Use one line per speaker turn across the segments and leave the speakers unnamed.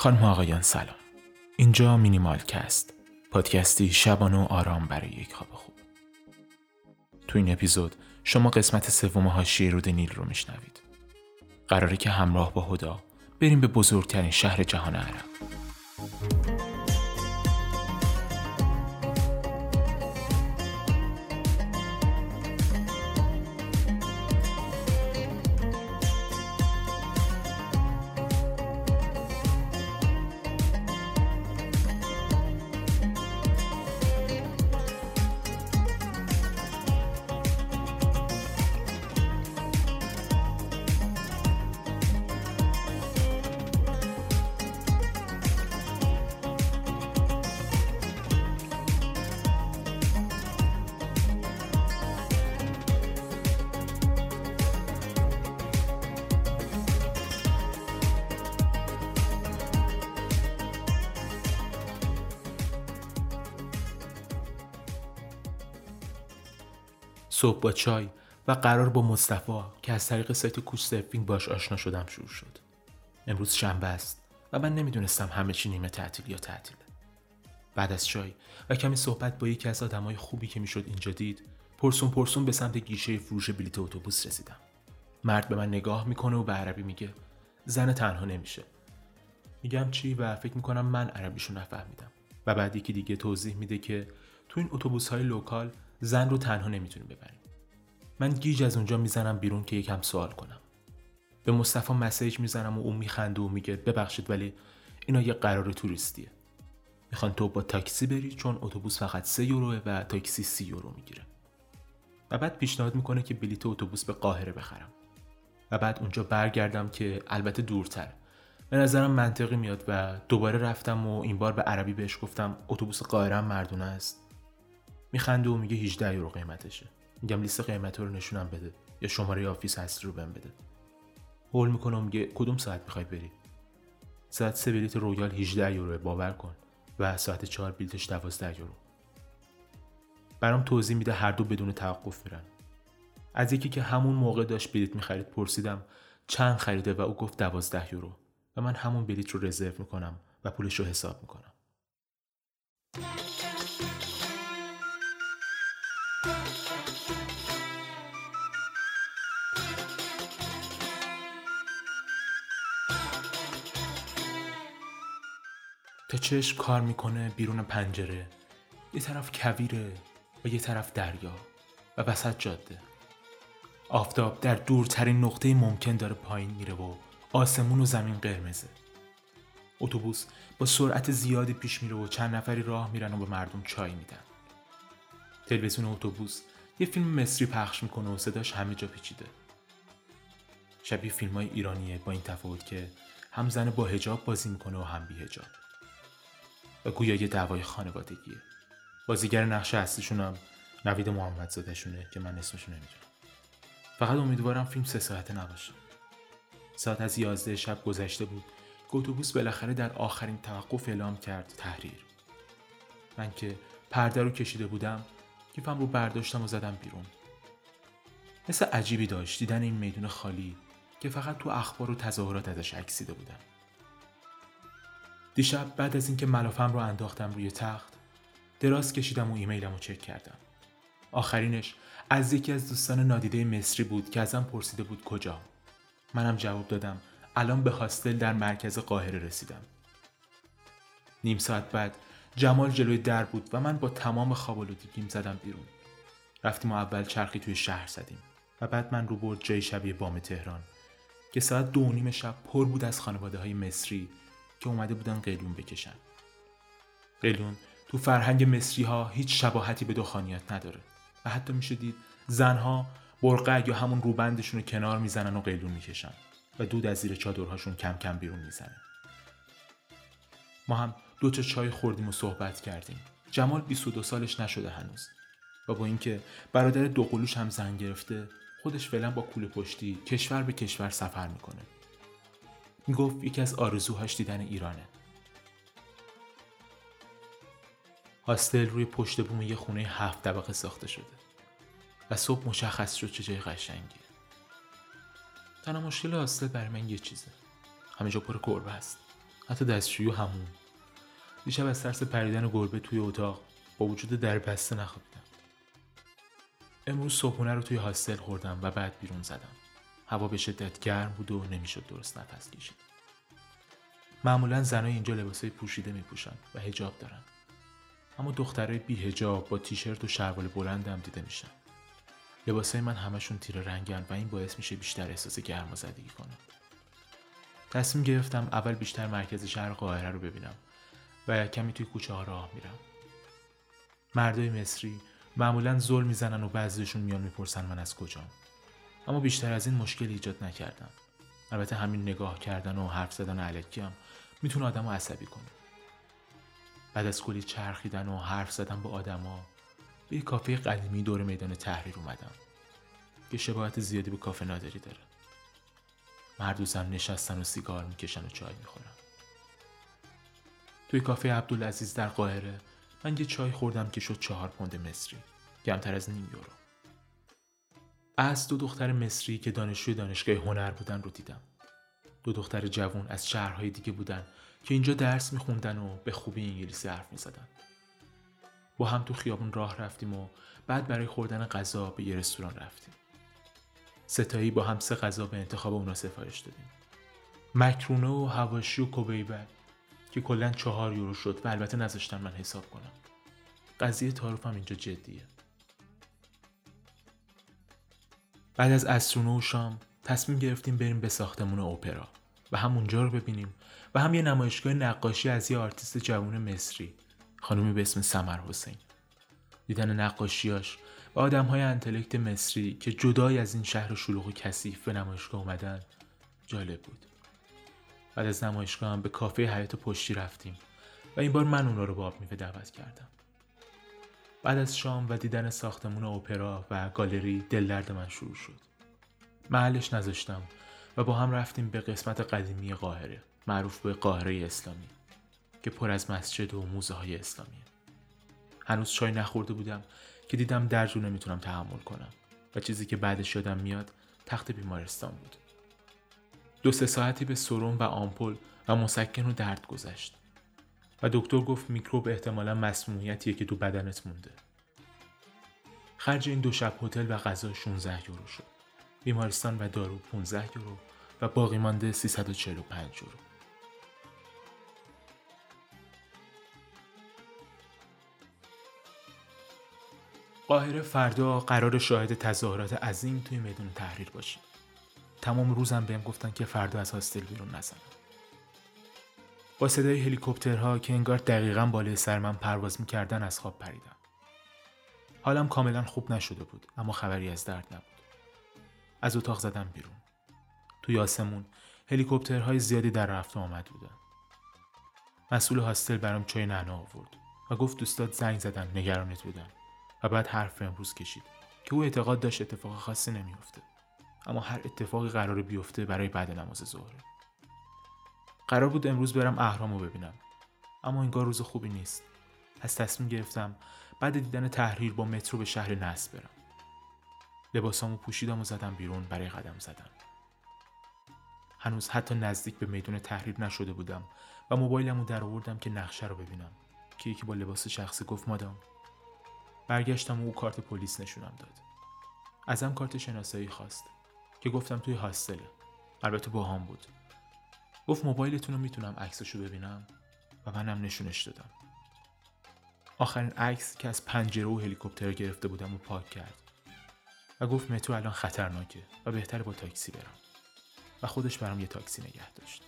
خانم آقایان سلام. اینجا مینیمال کست. پادکستی شبانه و آرام برای یک خواب خوب. تو این اپیزود شما قسمت سوم هاشیه رود نیل رو میشنوید. قراره که همراه با هدا بریم به بزرگترین شهر جهان عرب. صبح با چای و قرار با مصطفی که از طریق سایت کوچ سرفینگ باش آشنا شدم شروع شد. امروز شنبه است و من نمی‌دونستم همه چی نیمه تعطیل یا تعطیله. بعد از چای و کمی صحبت با یکی از آدمای خوبی که می‌شد اینجا دید پرسون پرسون به سمت گیشه فروش بلیت اتوبوس رسیدم. مرد به من نگاه می‌کنه و به عربی میگه زن تنها نمیشه. میگم چی و فکر می‌کنم من عربیشو نفهمیدم. و بعد یکی دیگه توضیح میده که تو این اتوبوس های local زن رو تنها نمی‌تونیم ببریم. من گیج از اونجا می‌زنم بیرون که یکم سوال کنم. به مصطفی message می‌زنم و اون میخنده و میگه ببخشید ولی اینا یه قرار توریستیه. می‌خوان تو با تاکسی بری چون اتوبوس فقط 3 یوروه و تاکسی 30 یورو می‌گیره. و بعد پیشنهاد می‌کنه که بلیت اتوبوس به قاهره بخرم. و بعد اونجا برگردم که البته دورتر. به نظرم منطقی میاد و دوباره رفتم و این بار به عربی بهش گفتم اتوبوس قاهره مردونه است. میخنده و میگه 18 یورو قیمتشه. میگم لیست قیمت رو نشونم بده یا شماره office هست رو بهم بده. هول می‌کنه و میگه کدوم ساعت می‌خوای بری؟ ساعت سه بلیت Royal 18 یورو باور کن و ساعت چهار بلیتش 12 یورو. برام توضیح میده هر دو بدون توقف میرن. از یکی که همون موقع داشت بلیت می‌خرید پرسیدم چند خریده و او گفت 12 یورو و من همون بلیت رو رزرو می‌کنم و پولش رو حساب می‌کنم. چشم کار می‌کنه بیرون پنجره. یه طرف کویره و یه طرف دریا و وسط جاده. آفتاب در دورترین نقطه ممکن داره پایین میره و آسمون و زمین قرمزه. اتوبوس با سرعت زیادی پیش میره و چند نفری راه میرن و به مردم چای میدن. تلویزیون اتوبوس یه فیلم مصری پخش می‌کنه و صداش همه جا پیچیده. شبیه فیلم های ایرانیه با این تفاوت که هم زن با هجاب بازی می‌کنه و هم بی هجاب و گویا یه دعوای خانوادگیه. بازیگر نقش اصلیشون هم نوید محمدزادهشونه که من اسمشون نمی‌دونم. فقط امیدوارم فیلم سه ساعته نباشه. ساعت از یازده شب گذشته بود. که اتوبوس بالاخره در آخرین توقف اعلام کرد تحریر. من که پرده رو کشیده بودم کیفم رو برداشتم و زدم بیرون. مثل عجیبی داشت دیدن این میدون خالی که فقط تو اخبار و تظاهرات ازش عکسیده بودم. دیشب بعد از اینکه ملافم رو انداختم روی تخت دراز کشیدم و ایمیلم رو چک کردم. آخرینش از یکی از دوستان نادیده مصری بود که ازم پرسیده بود کجا. منم جواب دادم الان به هاستل در مرکز قاهره رسیدم. نیم ساعت بعد جمال جلوی در بود و من با تمام خوابالودگیم زدم بیرون. رفتیم و اول چرخی توی شهر زدیم و بعد من رو برد جای شبیه بام تهران که ساعت دو نیم شب پر بود از خانواده های مصری که اومده بودن قلیون بکشن. قلیون تو فرهنگ مصری ها هیچ شباهتی به دخانیات نداره و حتی میشه دید زنها برقه یا همون روبندشون رو کنار می‌زنن و قلیون می‌کشن و دود از زیر چادرهاشون کم کم بیرون می‌زنه ما هم دو تا چای خوردیم و صحبت کردیم. جمال 22 سالش نشده هنوز. و با اینکه برادر دو قلوش هم زن گرفته خودش فعلا با کوله پشتی کشور به کشور سفر می‌کنه. می‌گفت یکی از آرزوهاش دیدن ایرانه. هاستل روی پشت بوم یه خونه هفت طبقه ساخته شده و صبح مشخص شد چه جای قشنگیه. تنها مشکل هاستل برای من یه چیزه. همه جا پر گربه است حتی دستشویی و همون. دیشب از ترس پریدن گربه توی اتاق با وجود در بسته نخوابیدم. امروز صبحونه رو توی هاستل خوردم و بعد بیرون زدم. هوا به شدت گرم بود و نمی‌شد درست نفس کشید. معمولا زنای اینجا لباسای پوشیده میپوشن و هجاب دارن. اما دخترای بی هجاب با تیشرت و شلوار بلند هم دیده میشن. لباسای من همشون تیر رنگن و این باعث میشه بیشتر احساس گرما زدگی کنم. تصمیم گرفتم اول بیشتر مرکز شهر قاهره رو ببینم و کمی توی کوچه ها راه میرم. مردای مصری معمولا زل می‌زنن و بعضیشون میان می‌پرسن من از کجام. اما بیشتر از این مشکلی ایجاد نکردم. البته همین نگاه کردن و حرف زدن علکی هم می‌تونه آدم رو عصبی کنه. بعد از کلی چرخیدن و حرف زدن با آدما به یه کافه قدیمی دور میدان تحریر اومدم که شباهت زیادی به کافه نادری داره. مرد و زن نشستن و سیگار می‌کشن و چای می‌خورن. توی کافه عبدالعزیز در قاهره من یه چای خوردم که شد چهار پوند مصری کمتر از نیم یورو. از دو دختر مصری که دانشجوی دانشگاه هنر بودن رو دیدم. دو دختر جوان از شهرهای دیگه بودن که اینجا درس میخوندن و به خوبی انگلیسی حرف می‌زدن. با هم تو خیابون راه رفتیم و بعد برای خوردن غذا به یه رستوران رفتیم. ستایی با هم سه غذا به انتخاب اونا سفارش دادیم. مکرونه و هواشی و کوبیبر که کلا چهار یورو شد و البته نذاشتن من حساب کنم. قضیه تعارفم اینجا جدیه. بعد از استرونو و شام تصمیم گرفتیم بریم به ساختمون اوپرا و هم اونجا رو ببینیم و هم یه نمایشگاه نقاشی از یه آرتیست جوان مصری خانومی به اسم سمر حسین. دیدن نقاشیاش و آدم های انتلکت مصری که جدای از این شهر شلوغ و کثیف به نمایشگاه اومدن جالب بود. بعد از نمایشگاه هم به کافه حیات پشتی رفتیم و این بار من اونا رو به آب میوه دعوت کردم. بعد از شام و دیدن ساختمون اپرا و گالری دل درد من شروع شد. محلش نذاشتم و با هم رفتیم به قسمت قدیمی قاهره معروف به قاهره اسلامی که پر از مسجد و موزه های اسلامیه هنوز چای نخورده بودم که دیدم درج رو نمی‌تونم تحمل کنم و چیزی که بعدش یادم میاد تخت بیمارستان بود. دو سه ساعتی به سرم و آمپول و مسکن و درد گذشت. و دکتر گفت میکروب احتمالا مسمومیتیه که تو بدنت مونده. خرج این دو شب هتل و غذا 16 یورو شد. بیمارستان و دارو 15 یورو و باقی مانده 345 یورو. قاهره فردا قرار شاهد تظاهرات عظیم توی میدون تحریر باشیم تمام روزم بهم گفتن که فردا از هاستل بیرون نزنم. با صدای هلیکوپترها که انگار دقیقا بالای سر من پرواز می‌کردن از خواب پریدم. حالم کاملا خوب نشده بود اما خبری از درد نبود. از اتاق زدم بیرون. توی آسمون هلیکوپترهای زیادی در رفت آمد بودن. مسئول هاستل برام چای نعنا آورد و گفت دوستات زنگ زدن نگرانت بودن و بعد حرف امروز کشید که او اعتقاد داشت اتفاق خاصی نمیافته. اما هر اتفاقی قرار بیفته برای بعد نماز ظهر قرار بود امروز برم اهرامو ببینم. اما انگار روز خوبی نیست. از تصمیم گرفتم بعد دیدن تحریر با مترو به شهر نس برم. لباسامو پوشیدم و زدم بیرون برای قدم زدن. هنوز حتی نزدیک به میدون تحریر نشده بودم و موبایلمو در آوردم که نقشه رو ببینم. که یکی با لباس شخصی گفت مادام. برگشتم و او کارت پلیس نشونم داد. ازم کارت شناسایی خواست که گفتم توی هاستله. البته با هم بود. گفت موبایلتون رو می‌تونم عکسشو ببینم و منم نشونش دادم. آخرین عکس که از پنجره و هلیکوپتر گرفته بودم و پاک کرد. و گفت مترو الان خطرناکه و بهتره با تاکسی برم. و خودش برام یه تاکسی نگه داشت.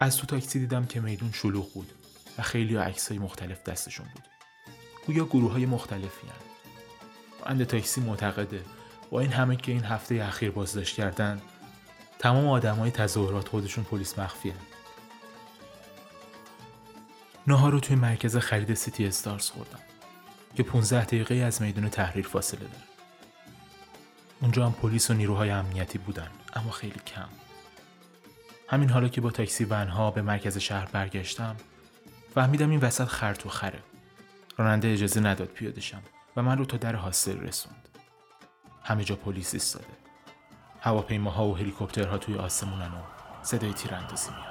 از تو تاکسی دیدم که میدون شلوغ بود و خیلی عکسای مختلف دستشون بود گویا گروه های مختلفی هن. اند تاکسی معتقده با این همه که این هفته اخیر بازداشت کردن تمام آدم های تظاهرات خودشون پلیس مخفی هن. نهار رو توی مرکز خرید سیتی استارز خوردم که 15 دقیقه از میدون تحریر فاصله داره اونجا هم پلیس و نیروهای امنیتی بودن اما خیلی کم همین حالا که با تاکسی ونها به مرکز شهر برگشتم فهمیدم این وسط خر تو خره. راننده اجازه نداد پیاده شم و من رو تا در هاستل رسوند. همه جا پلیس ایستاده. هواپیماها و هلیکوپترها توی آسمونن و صدای تیراندازی میاد.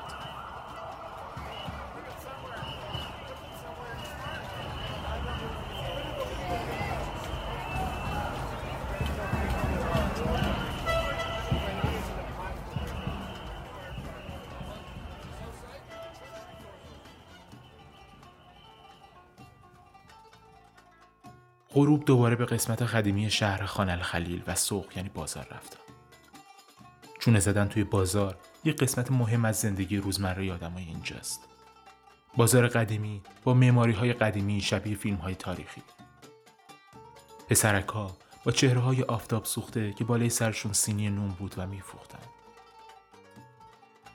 غروب دوباره به قسمت قدیمی شهر خانل خلیل و سوق یعنی بازار رفتم. چونه زدن توی بازار یه قسمت مهم از زندگی روزمره آدمای اینجاست. بازار قدیمی با معماری های قدیمی شبیه فیلم های تاریخی. پسرک ها با چهره های آفتاب سوخته که بالای سرشون سینی نون بود و میفروختن.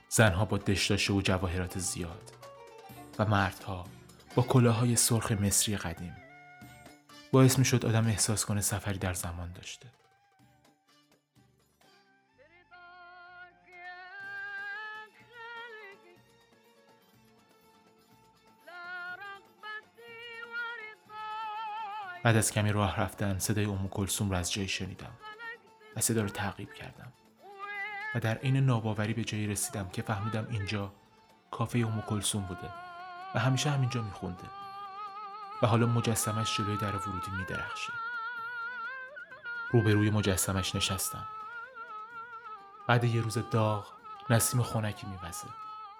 زنها با دشتاشه و جواهرات زیاد و مردها با کلاهای سرخ مصری قدیم. باعث می شد آدم احساس کنه سفری در زمان داشته. بعد از کمی راه رفتن صدای امو کلسوم رو از جایی شنیدم و صدا رو تعقیب کردم و در عین ناباوری به جایی رسیدم که فهمیدم اینجا کافه امو کلسوم بوده و همیشه همینجا میخونده و حالا مجسمش جلوی در ورودی میدرخشه روبروی مجسمش نشستم. بعد یه روز داغ نسیم خونکی میوزه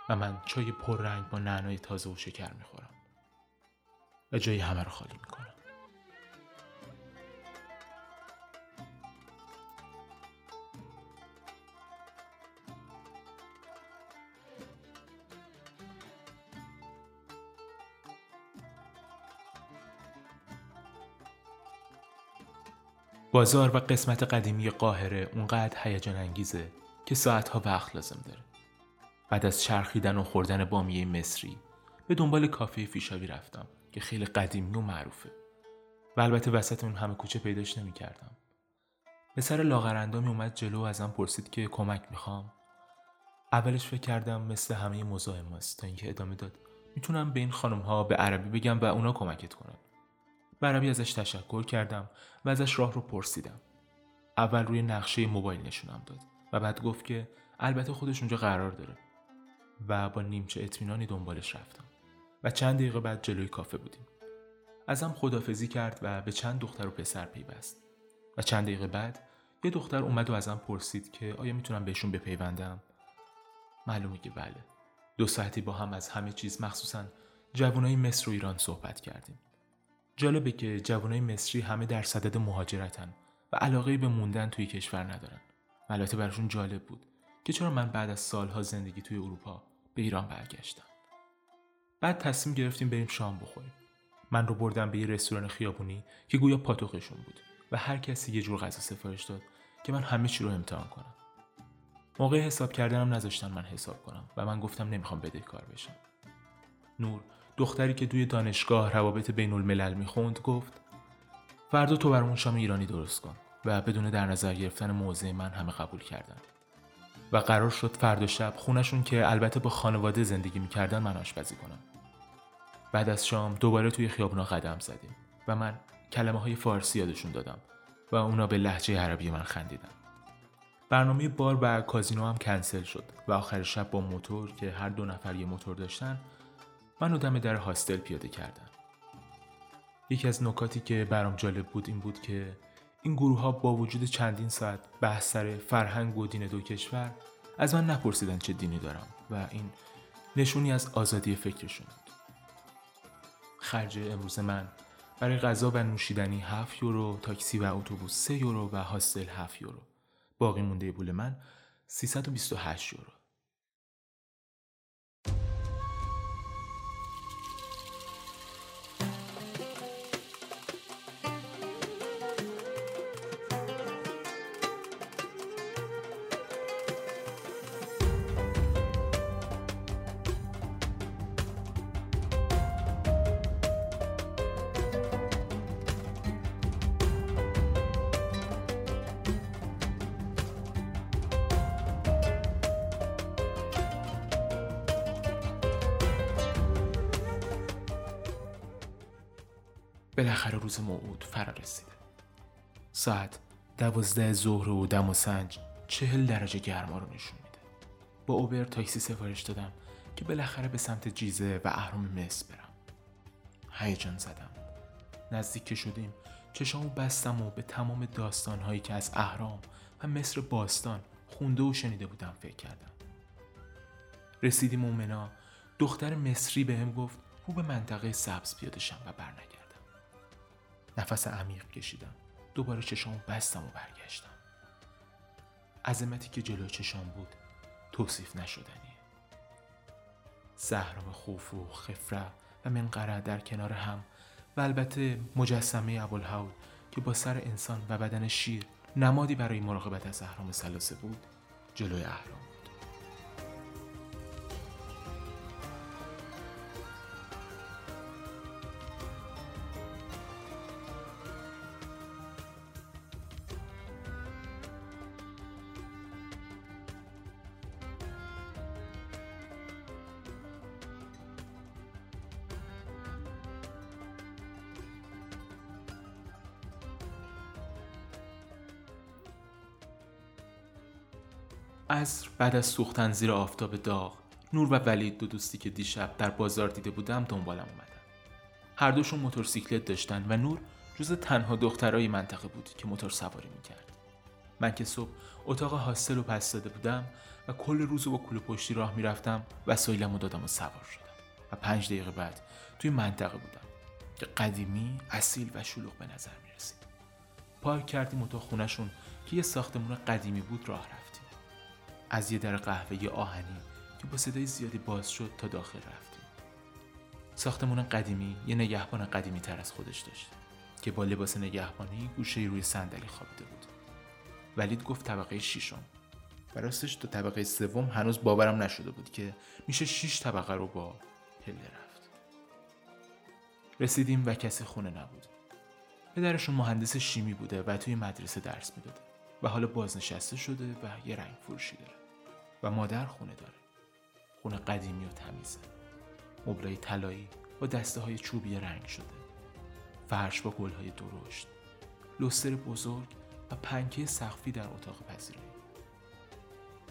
و من چای پررنگ با نعنای تازه و شکر می‌خورم. و جای همه رو خالی بازار و قسمت قدیمی قاهره اونقدر هیجان انگیزه که ساعتها وقت لازم داره. بعد از چرخیدن و خوردن بامیه مصری به دنبال کافه فیشاوی رفتم که خیلی قدیمی و معروفه. و البته وسط اون همه کوچه پیداش نمی کردم. سر لاغرندامی اومد جلو و ازم پرسید که کمک می‌خوام. اولش فکر کردم مثل همه مزاحم است تا اینکه ادامه داد. می‌تونم به این خانم ها به عربی بگم و اونا کمکت کنن. برابی ازش تشکر کردم و ازش راه رو پرسیدم. اول روی نقشه موبایل نشونم داد و بعد گفت که البته خودش اونجا قرار داره و با نیمچه اطمینانی دنبالش رفتم و چند دقیقه بعد جلوی کافه بودیم. ازم خدافزی کرد و به چند دختر و پسر پیوست و چند دقیقه بعد یه دختر اومد و ازم پرسید که آیا می‌تونم بهشون بپیوندم؟ معلومه که بله. دو ساعتی با هم از همه چیز مخصوصا جوانای مصر و ایران صحبت کردیم. جالبه که جوانای مصری همه در صدد مهاجرتن و علاقه به موندن توی کشور ندارن. البته براشون جالب بود که چرا من بعد از سالها زندگی توی اروپا به ایران برگشتم. بعد تصمیم گرفتیم بریم شام بخوریم. من رو بردم به یه رستوران خیابونی که گویا پاتوقشون بود و هر کسی یه جور غذا سفارش داد که من همه چی رو امتحان کنم. موقع حساب کردنم نذاشتن من حساب کنم و من گفتم نمی‌خوام بدهکار بشم. نور دختری که توی دانشگاه روابط بین الملل می‌خوند گفت فردا تو برامون شام ایرانی درست کن و بدون در نظر گرفتن موضع من همه قبول کردن. و قرار شد فردا شب خونشون که البته با خانواده زندگی می‌کردن من آشپزی کنم. بعد از شام دوباره توی خیابونا قدم زدیم و من کلمه های فارسی یادشون دادم و اونا به لحجه عربی من خندیدن. برنامه بار و کازینو هم کنسل شد و آخر شب با موتور که هر دو نفر یه موتور داشتن منو دم در هاستل پیاده کردن یکی از نکاتی که برام جالب بود این بود که این گروه ها با وجود چندین ساعت بحث سر فرهنگ و دین دو کشور از من نپرسیدن چه دینی دارم و این نشونی از آزادی فکرشون بود. خرج امروز من برای غذا و نوشیدنی 7 یورو تاکسی و اتوبوس 3 یورو و هاستل 7 یورو. باقی مونده پول من 328 یورو. بالاخره روز موعود فرا رسیده. ساعت دوازده ظهر و دم و سنج چهل درجه گرما رو نشون میده. با اوبر تاکسی سفارش دادم که بالاخره به سمت جیزه و اهرام مصر برم. هیجان زدم. نزدیک که شدیم چشامو بستم و به تمام داستانهایی که از اهرام و مصر باستان خونده و شنیده بودم فکر کردم. رسیدیم اومنا دختر مصری به گفت او به منطقه سبز پیاده شم و برنگردم نفس عمیق کشیدم. دوباره چشامو بستم و برگشتم. عظمتی که جلو چشام بود توصیف نشدنیه. زهرام خوف و خفره و منقره در کنار هم و البته مجسمه ابوالهول که با سر انسان و بدن شیر نمادی برای مراقبت از اهرام سلاسه بود جلوی اهرام بعد از سوختن زیر آفتاب داغ نور و ولید دو دوستی که دیشب در بازار دیده بودم دنبالم اومدن هر دوشون موتورسیکلت داشتن و نور جز تنها دخترای منطقه بود که موتور سواری می‌کرد من که صبح اتاق هاستل رو پس داده بودم و کل روز با کوله پشتی راه می‌رفتم وسایلم رو دادم و سوار شدم و پنج دقیقه بعد توی منطقه بودم که قدیمی، اصیل و شلوغ به نظر می رسید. پارک کردیم اتاق خونشون که یه ساختمون قدیمی بود راه رفتیم. از یه در قهوه آهنی که با صدای زیادی باز شد تا داخل رفتیم. ساختمون قدیمی یه نگهبان قدیمی تر از خودش داشت که با لباس نگهبانی گوشه روی صندلی خوابیده بود. ولید گفت طبقه ششم. و راستش تا طبقه سوم هنوز باورم نشده بود که میشه شیش طبقه رو با پله رفت. رسیدیم و کسی خونه نبود. پدرشون مهندس شیمی بوده و توی مدرسه درس می‌داده و حالا بازنشسته شده و یه رنگ فروشی داره. و مادر خونه داره. خونه قدیمی و تمیزه. مبلای طلایی با دسته های چوبی رنگ شده. فرش با گل های درشت. لستر بزرگ و پنکه سقفی در اتاق پذیرایی.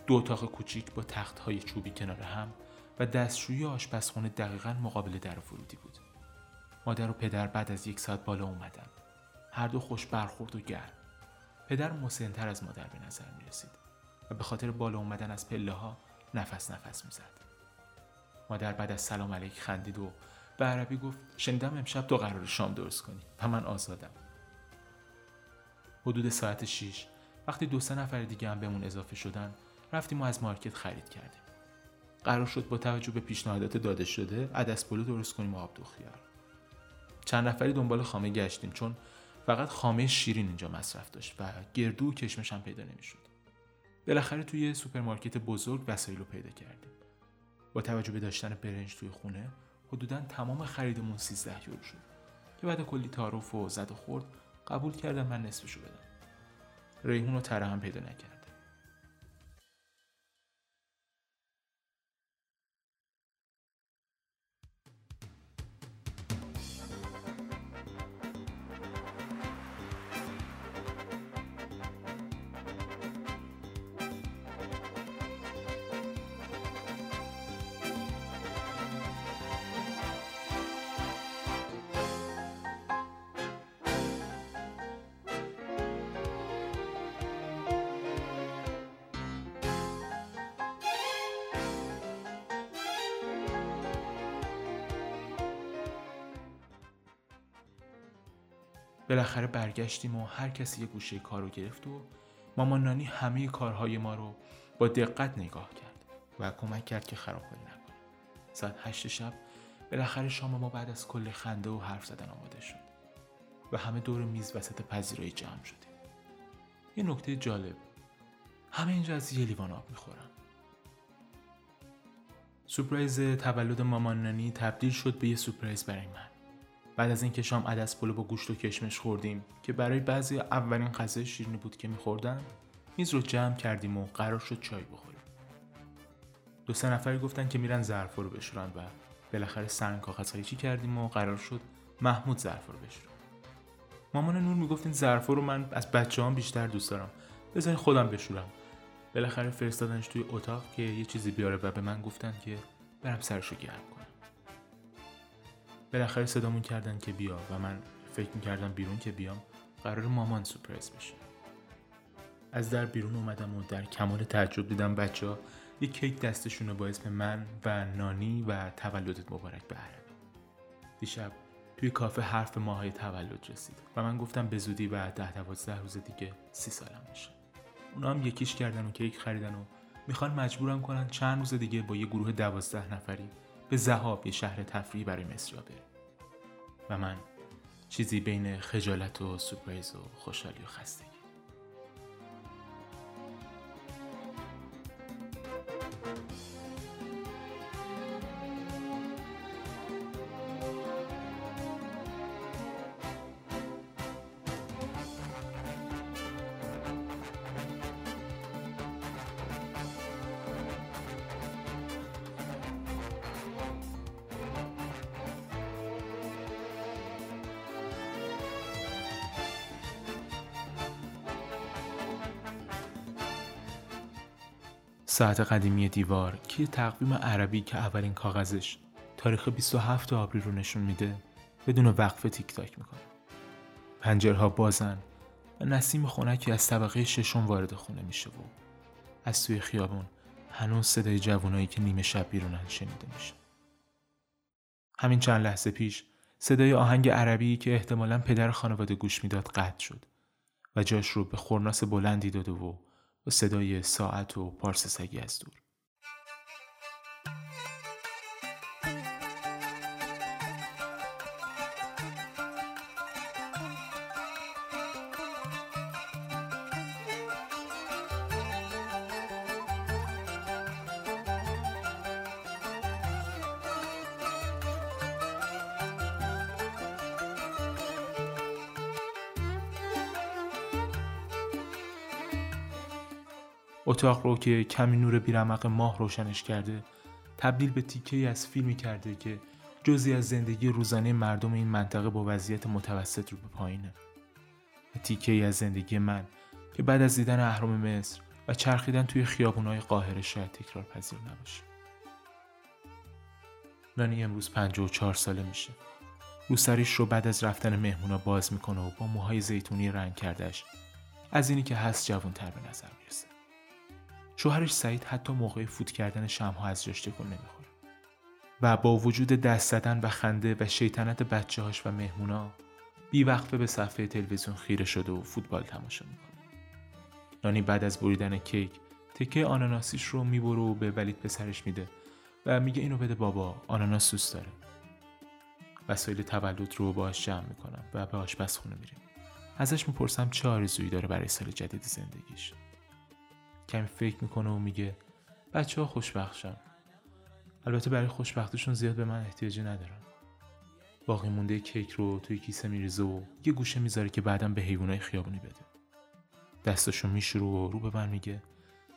دو اتاق کوچیک با تخت های چوبی کنار هم و دستشویی آشپزخونه دقیقا مقابل در ورودی بود. مادر و پدر بعد از یک ساعت بالا اومدن. هر دو خوش برخورد و گرم. پدر مسنتر از مادر به نظر می رسید و به خاطر بالا اومدن از پله ها نفس نفس می زد. مادر بعد از سلام علیک خندید و به عربی گفت شنیدم امشب تو قرار شام درست کنی و من آزادم. حدود ساعت 6 وقتی دو سه نفر دیگه هم بهمون اضافه شدن رفتیم و از market خرید کردیم. قرار شد با توجه به پیشنهادات داده شده عدس پلو درست کنیم و آب دوغ خیار. چند نفری دنبال خامه گشتیم چون فقط خامه شیرین اینجا مصرف داشت و گردو و کشمش هم پیدا نمی‌شد. بالاخره توی سوپرمارکت بزرگ وسایل رو پیدا کردیم. با توجه به داشتن برنج توی خونه حدودا تمام خریدمون 13 یورو شد که بعد کلی تعارف و زد و خورد قبول کردم من نصفشو بدم. ریحون و تره هم پیدا نکرد. بالاخره برگشتیم و هر کسی یه گوشه کار رو گرفت و مامان نانی همه کارهای ما رو با دقت نگاه کرد و کمک کرد که خرابکاری نکنه. ساعت هشت شب بالاخره شام ما بعد از کل خنده و حرف زدن آماده شد و همه دور میز وسط پذیرایی جمع شدیم. یه نکته جالب. همه اینجا از یه لیوان آب می‌خورن. سپرایز تولد مامان نانی تبدیل شد به یه سپرایز برای من. بعد از اینکه شام عدس پلو با گوشت و کشمش خوردیم که برای بعضی اولین غذای شیرینی بود که میخوردم میز رو جمع کردیم و قرار شد چای بخوریم. دو سه نفری گفتن که میرن ظرفا رو بشورن و بالاخره سنگ کاغذ چی کردیم و قرار شد محمود ظرفا رو بشورن مامان نور می‌گفت این ظرفا رو من از بچه بیشتر دوست دارم. بذارین خودم بشورم. بالاخره فرستادنش توی اتاق که یه چیزی بیاره و به من گفتن که برم سرشو گرم بالاخره صدامون کردن که بیا و من فکر می‌کردم بیرون که بیام قرار مامان سپرایز بشه. از در بیرون اومدم و در کمال تعجب دیدم بچه ها یک کیک دستشون با اسم من و نانی و تولدت مبارک به دیشب توی کافه حرف ماهای تولد رسید و من گفتم به زودی و ده دوازده روز دیگه سی سالم میشه. اونا هم یکیش کردن و کیک خریدن و می‌خوان مجبورم کنن چند روز دیگه با یه گروه دوازده نفری به زهاب یه شهر تفریحی برای مصر بریم و من چیزی بین خجالت و سورپرایز و خوشحالی و خستگی. ساعت قدیمی دیوار که تقویم عربی که اولین کاغذش تاریخ 27 آوریل رو نشون میده بدون وقفه تیک تاک می‌کنه. پنجرها بازن و نسیم خونکی از طبقه ششم وارد خونه میشه و از توی خیابون هنوز صدای جوانایی که نیمه شب بیرونن شنیده میشه. همین چند لحظه پیش صدای آهنگ عربی که احتمالا پدر خانواده گوش می‌داد قطع شد و جاش رو به خورناس بلندی داده و با صدای ساعت و پارس سگی از دور. اتاق رو که کمی نور بیرمق ماه روشنش کرده تبدیل به تیکه از فیلمی کرده که جزی از زندگی روزانه مردم این منطقه با وضعیت متوسط رو به پایینه. تیکه ای از زندگی من که بعد از دیدن اهرام مصر و چرخیدن توی خیابونهای قاهره شاید تکرار پذیر نباشه. نانی امروز چهار ساله میشه. روسریش رو بعد از رفتن مهمونا باز می‌کنه و با موهای زیتونی رنگ کردش از اینی که هست جوان تر به نظر می‌رسه. شوهرش سعید حتی موقع فوت کردن شمها از جاش تکون نمی‌خوره. و با وجود دست زدن و خنده و شیطنت بچه هاش و مهمونا وقفه به صفحه تلویزیون خیره شده و فوتبال تماشا می‌کنه. نانی بعد از بریدن کیک تکه آناناسیش رو می‌بره و به ولید پسرش میده و میگه اینو بده بابا آناناس دوست داره. وسایل تولد رو باهاش جمع می‌کنم و به آشپزخونه میریم. ازش می‌پرسم چه آرزویی داره برای سال جدید زندگیش. کمی فکر می‌کنه و میگه بچه ها خوشبختشن. البته برای خوشبختیشون زیاد به من احتیاجی ندارن. باقی مونده کیک رو توی کیسه میریزه و یه گوشه می‌ذاره که بعدم به حیوانای خیابونی بده. دستاشو میشورو و رو به من میگه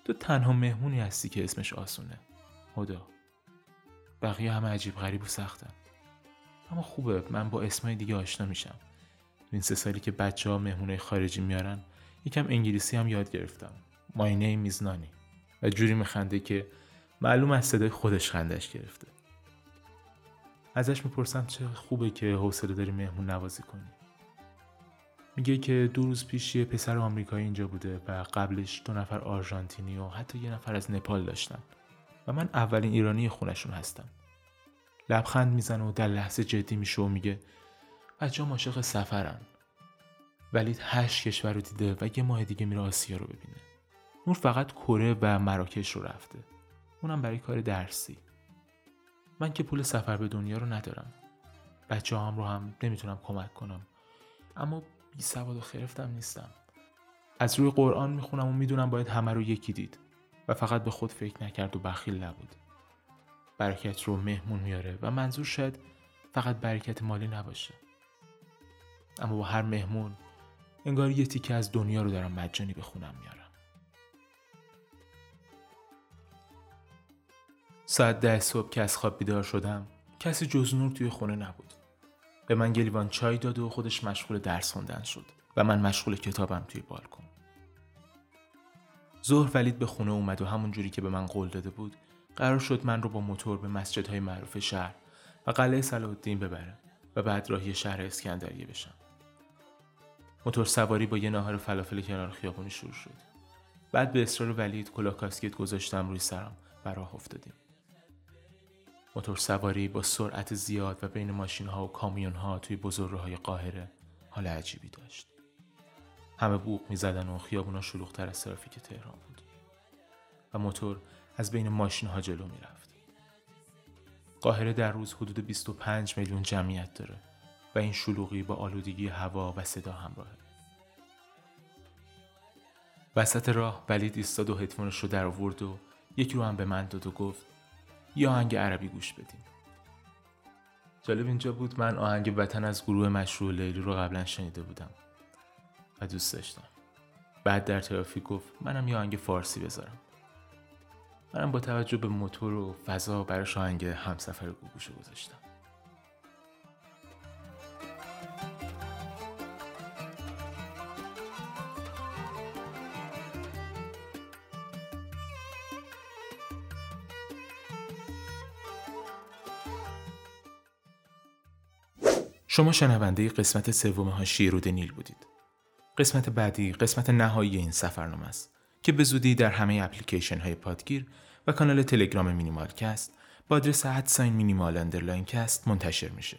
تو تنها مهمونی هستی که اسمش آسونه. خدا. بقیه همه عجیب غریب و سختن. اما خوبه من با اسمای دیگه آشنا میشم. این سه سالی که بچه ها مهمونه خارجی میارن یکم انگلیسی هم یاد گرفتم. ماینه میزنانی. و جوری میخنده که معلوم از صدای خودش خندش گرفته. ازش می‌پرسم چه خوبه که حوصله داری مهمون نوازی کنی. میگه که دو روز پیش یه پسر آمریکایی اینجا بوده و قبلش دو نفر آرژانتینی و حتی یه نفر از نپال داشتن. و من اولین ایرانی خونشون هستم. لبخند می‌زنه و در لحظه جدی میشه و میگه بچه ها عاشق سفرن. ولی هشت کشور رو دیده و یه ماه دیگه میره آسیا رو ببینه. نور فقط کره و مراکش رو رفته. اونم برای کار درسی. من که پول سفر به دنیا رو ندارم. بچه هم رو هم نمی‌تونم کمک کنم. اما بی سواد و خرفتم نیستم. از روی قرآن می‌خونم و می‌دونم باید همه رو یکی دید و فقط به خود فکر نکرد و بخیل نبود. برکت رو مهمون میاره و منظور شاید فقط برکت مالی نباشه. اما با هر مهمون انگار یه تیکه از دنیا رو دارم مجانی به خونم میارم. ساعت ده صبح که از خواب بیدار شدم کسی جز نور توی خونه نبود. به من گلیوان چای داد و خودش مشغول درس خوندن شد و من مشغول کتابم توی بالکن. ظهر ولید به خونه اومد و همون جوری که به من قول داده بود قرار شد من رو با موتور به مسجدهای معروف شهر و قلعه صلاح الدین ببره و بعد راهی شهر اسکندریه بشم. موتور سواری با یه ناهار فلافل کنار خیابونی شروع شد. بعد به اصرار ولید کلاه کاسکت گذاشتم روی سرم و راه افتادیم. موتور سواری با سرعت زیاد و بین ماشین ها و کامیون ها توی های قاهره حال عجیبی داشت همه بوق می زدن و خیابونا شلوغتر از ترافیک تهران بود و موتور از بین ماشین ها جلو می رفت. قاهره در روز حدود 25 میلیون جمعیت داره و این شلوغی با آلودگی هوا و صدا همراهه. وسط راه ولید ایستاد و هدفونش رو در آورد و یکی رو هم به من داد و گفت یا آهنگ عربی گوش بدیم. جالب اینجا بود من آهنگ وطن از گروه مشروع لیلی رو قبلا شنیده بودم و دوست داشتم. بعد در ترافیک گفت منم یه آهنگ فارسی بذارم. منم با توجه به موتور و فضا براش آهنگ همسفر گوگوشو گذاشتم. شما شنونده قسمت سوم حاشیه رود نیل بودید. قسمت بعدی قسمت نهایی این سفرنامه است که به زودی در همه اپلیکیشن های پادگیر و کانال تلگرام مینیمال کست با آدرس at sign minimal underline cast منتشر میشه.